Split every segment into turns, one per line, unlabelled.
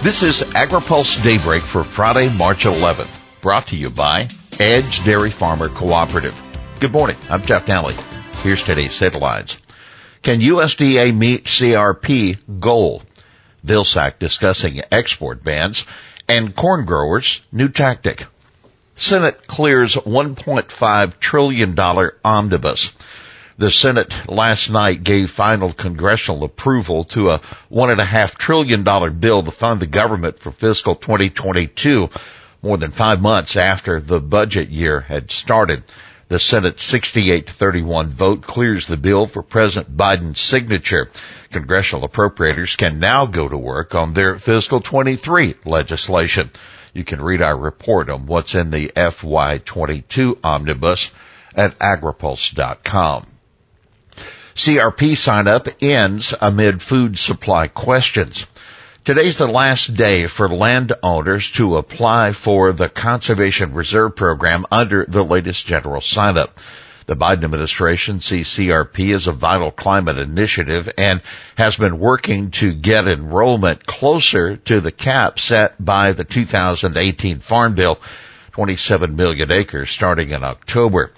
This is AgriPulse Daybreak for Friday, March 11th, brought to you by Edge Dairy Farmer Cooperative. Good morning. I'm Jeff Nalley. Here's today's headlines. Can USDA meet CRP goal? Vilsack discussing export bans and corn growers new tactic. Senate clears $1.5 trillion omnibus. The Senate last night gave final congressional approval to a one and a half trillion dollar bill to fund the government for fiscal 2022, more than five months after the budget year had started. The Senate 68 to 31 vote clears the bill for President Biden's signature. Congressional appropriators can now go to work on their fiscal 23 legislation. You can read our report on what's in the FY22 omnibus at agripulse.com. CRP sign up ends amid food supply questions. Today's the last day for landowners to apply for the Conservation Reserve Program under the latest general sign up. The Biden administration sees CRP as a vital climate initiative and has been working to get enrollment closer to the cap set by the 2018 Farm Bill, 27 million acres starting in October.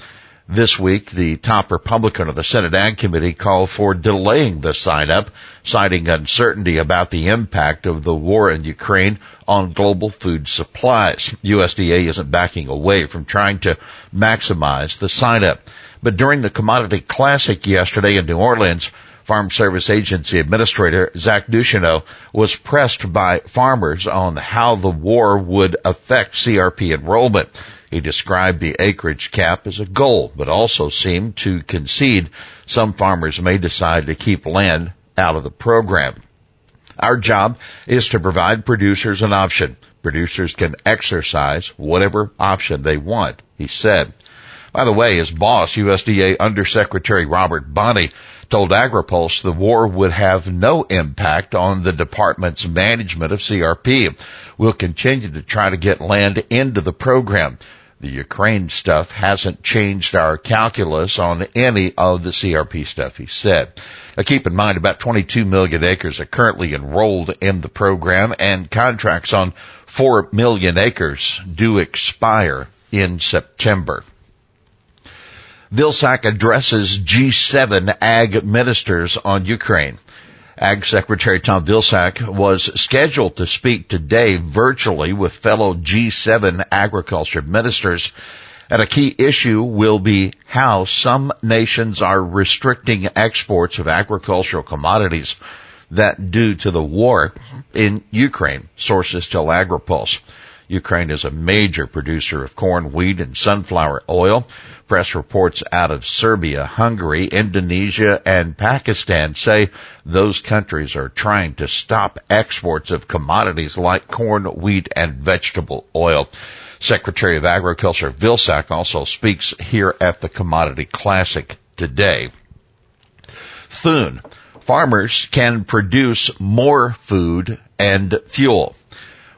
This week, the top Republican of the Senate Ag Committee called for delaying the sign-up, citing uncertainty about the impact of the war in Ukraine on global food supplies. USDA isn't backing away from trying to maximize the sign-up. But during the Commodity Classic yesterday in New Orleans, Farm Service Agency Administrator Zach Ducheneaux was pressed by farmers on how the war would affect CRP enrollment. He described the acreage cap as a goal, but also seemed to concede some farmers may decide to keep land out of the program. Our job is to provide producers an option. Producers can exercise whatever option they want, he said. By the way, his boss, USDA Undersecretary Robert Bonnie, told AgriPulse the war would have no impact on the department's management of CRP. We'll continue to try to get land into the program. The Ukraine stuff hasn't changed our calculus on any of the CRP stuff, he said. Now keep in mind about 22 million acres are currently enrolled in the program and contracts on 4 million acres do expire in September. Vilsack addresses G7 ag ministers on Ukraine. Ag Secretary Tom Vilsack was scheduled to speak today virtually with fellow G7 agriculture ministers. And a key issue will be how some nations are restricting exports of agricultural commodities that due to the war in Ukraine, sources tell AgriPulse. Ukraine is a major producer of corn, wheat, and sunflower oil. Press reports out of Serbia, Hungary, Indonesia, and Pakistan say those countries are trying to stop exports of commodities like corn, wheat, and vegetable oil. Secretary of Agriculture Vilsack also speaks here at the Commodity Classic today. Thune. Farmers can produce more food and fuel.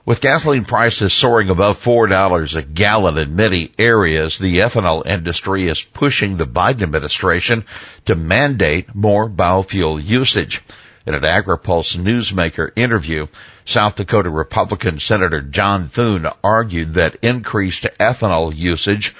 With gasoline prices soaring above $4 a gallon in many areas, the ethanol industry is pushing the Biden administration to mandate more biofuel usage. In an AgriPulse newsmaker interview, South Dakota Republican Senator John Thune argued that increased ethanol usage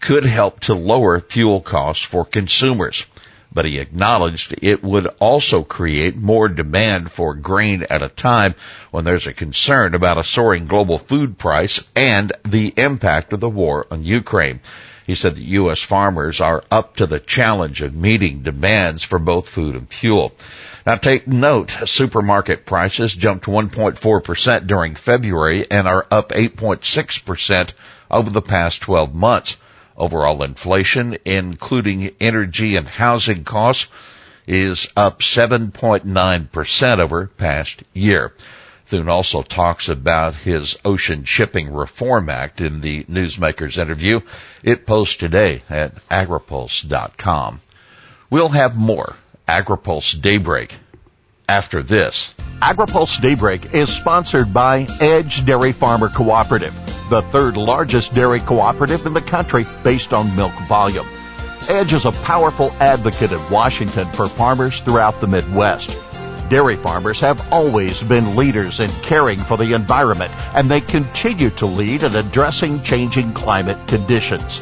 could help to lower fuel costs for consumers but he acknowledged it would also create more demand for grain at a time when there's a concern about a soaring global food price and the impact of the war on Ukraine. He said that U.S. farmers are up to the challenge of meeting demands for both food and fuel. Now take note, supermarket prices jumped 1.4% during February and are up 8.6% over the past 12 months. Overall inflation, including energy and housing costs, is up 7.9% over past year. Thune also talks about his Ocean Shipping Reform Act in the newsmaker's interview. It posts today at agripulse.com. We'll have more AgriPulse Daybreak after this. AgriPulse Daybreak is sponsored by Edge Dairy Farmer Cooperative the third largest dairy cooperative in the country based on milk volume. Edge is a powerful advocate in Washington for farmers throughout the Midwest. Dairy farmers have always been leaders in caring for the environment, and they continue to lead in addressing changing climate conditions.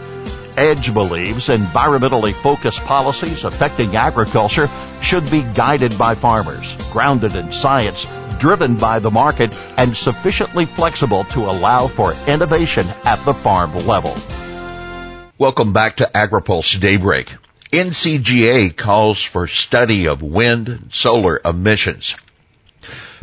Edge believes environmentally focused policies affecting agriculture should be guided by farmers, grounded in science, driven by the market, and sufficiently flexible to allow for innovation at the farm level. Welcome back to AgriPulse Daybreak. NCGA calls for study of wind and solar emissions.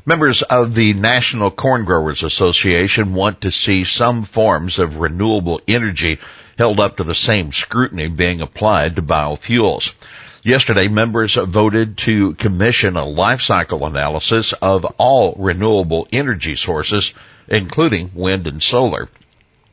Members of the National Corn Growers Association want to see some forms of renewable energy held up to the same scrutiny being applied to biofuels. Yesterday, members voted to commission a life cycle analysis of all renewable energy sources, including wind and solar.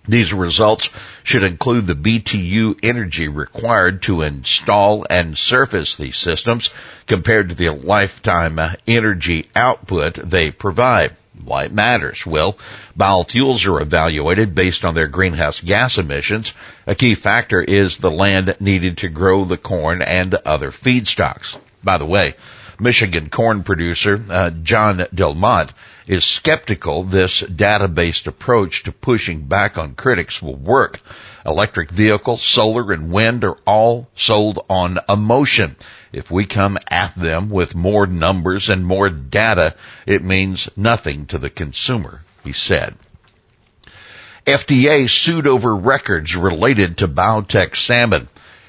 These results should include the BTU energy required to install and surface these systems compared to the lifetime uh, energy output they provide. Why it matters? Well, biofuels are evaluated based on their greenhouse gas emissions. A key factor is the land needed to grow the corn and other feedstocks. By the way, Michigan corn producer uh, John Delmont is skeptical this data-based approach to pushing back on critics will work. Electric vehicles, solar and wind are all sold on emotion. If we come at them with more numbers and more data, it means nothing to the consumer, he said. FDA sued over records related to biotech salmon.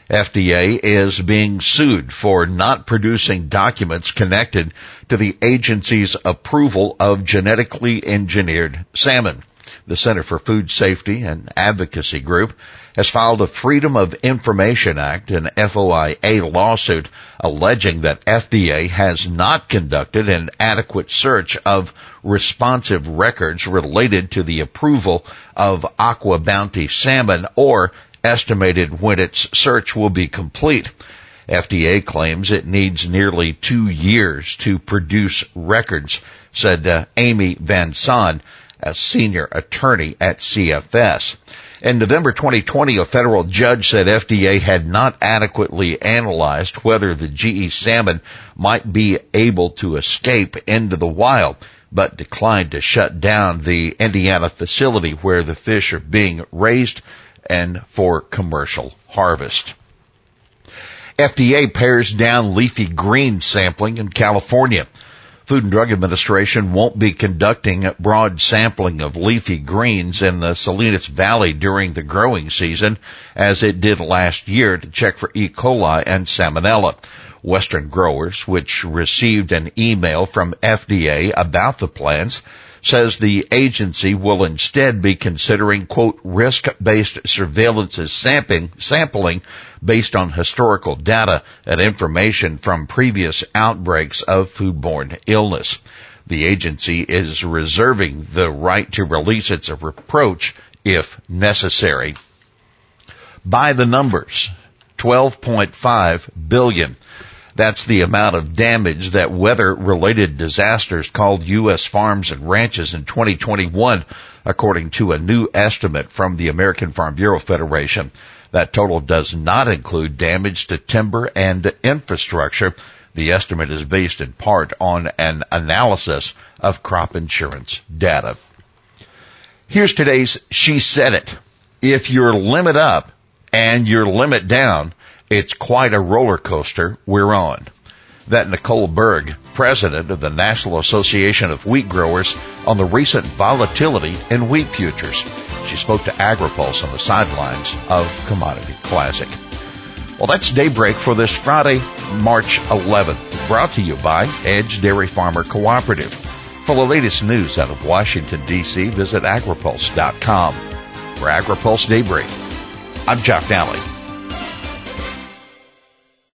FDA is being sued for not producing documents connected to the agency's approval of genetically engineered salmon. The Center for Food Safety and Advocacy Group has filed a Freedom of Information Act and FOIA lawsuit alleging that FDA has not conducted an adequate search of responsive records related to the approval of AquaBounty salmon or estimated when its search will be complete. FDA claims it needs nearly two years to produce records, said uh, Amy van Saun, a senior attorney at CFS. In November 2020, a federal judge said FDA had not adequately analyzed whether the GE salmon might be able to escape into the wild, but declined to shut down the Indiana facility where the fish are being raised and for commercial harvest. FDA pares down leafy green sampling in California. Food and Drug Administration won't be conducting broad sampling of leafy greens in the Salinas Valley during the growing season as it did last year to check for E. coli and salmonella. Western growers, which received an email from FDA about the plans, says the agency will instead be considering, quote, risk-based surveillance sampling, sampling based on historical data and information from previous outbreaks of foodborne illness. The agency is reserving the right to release its approach if necessary. By the numbers, 12.5 billion that's the amount of damage that weather related disasters called U.S. farms and ranches in 2021, according to a new estimate from the American Farm Bureau Federation. That total does not include damage to timber and infrastructure. The estimate is based in part on an analysis of crop insurance data. Here's today's She Said It. If your limit up and your limit down, it's quite a roller coaster we're on. That Nicole Berg, president of the National Association of Wheat Growers, on the recent volatility in wheat futures. She spoke to AgriPulse on the sidelines of Commodity Classic. Well, that's daybreak for this Friday, March 11th, brought to you by Edge Dairy Farmer Cooperative. For the latest news out of Washington, D.C., visit agripulse.com. For AgriPulse Daybreak, I'm Jeff Nalley.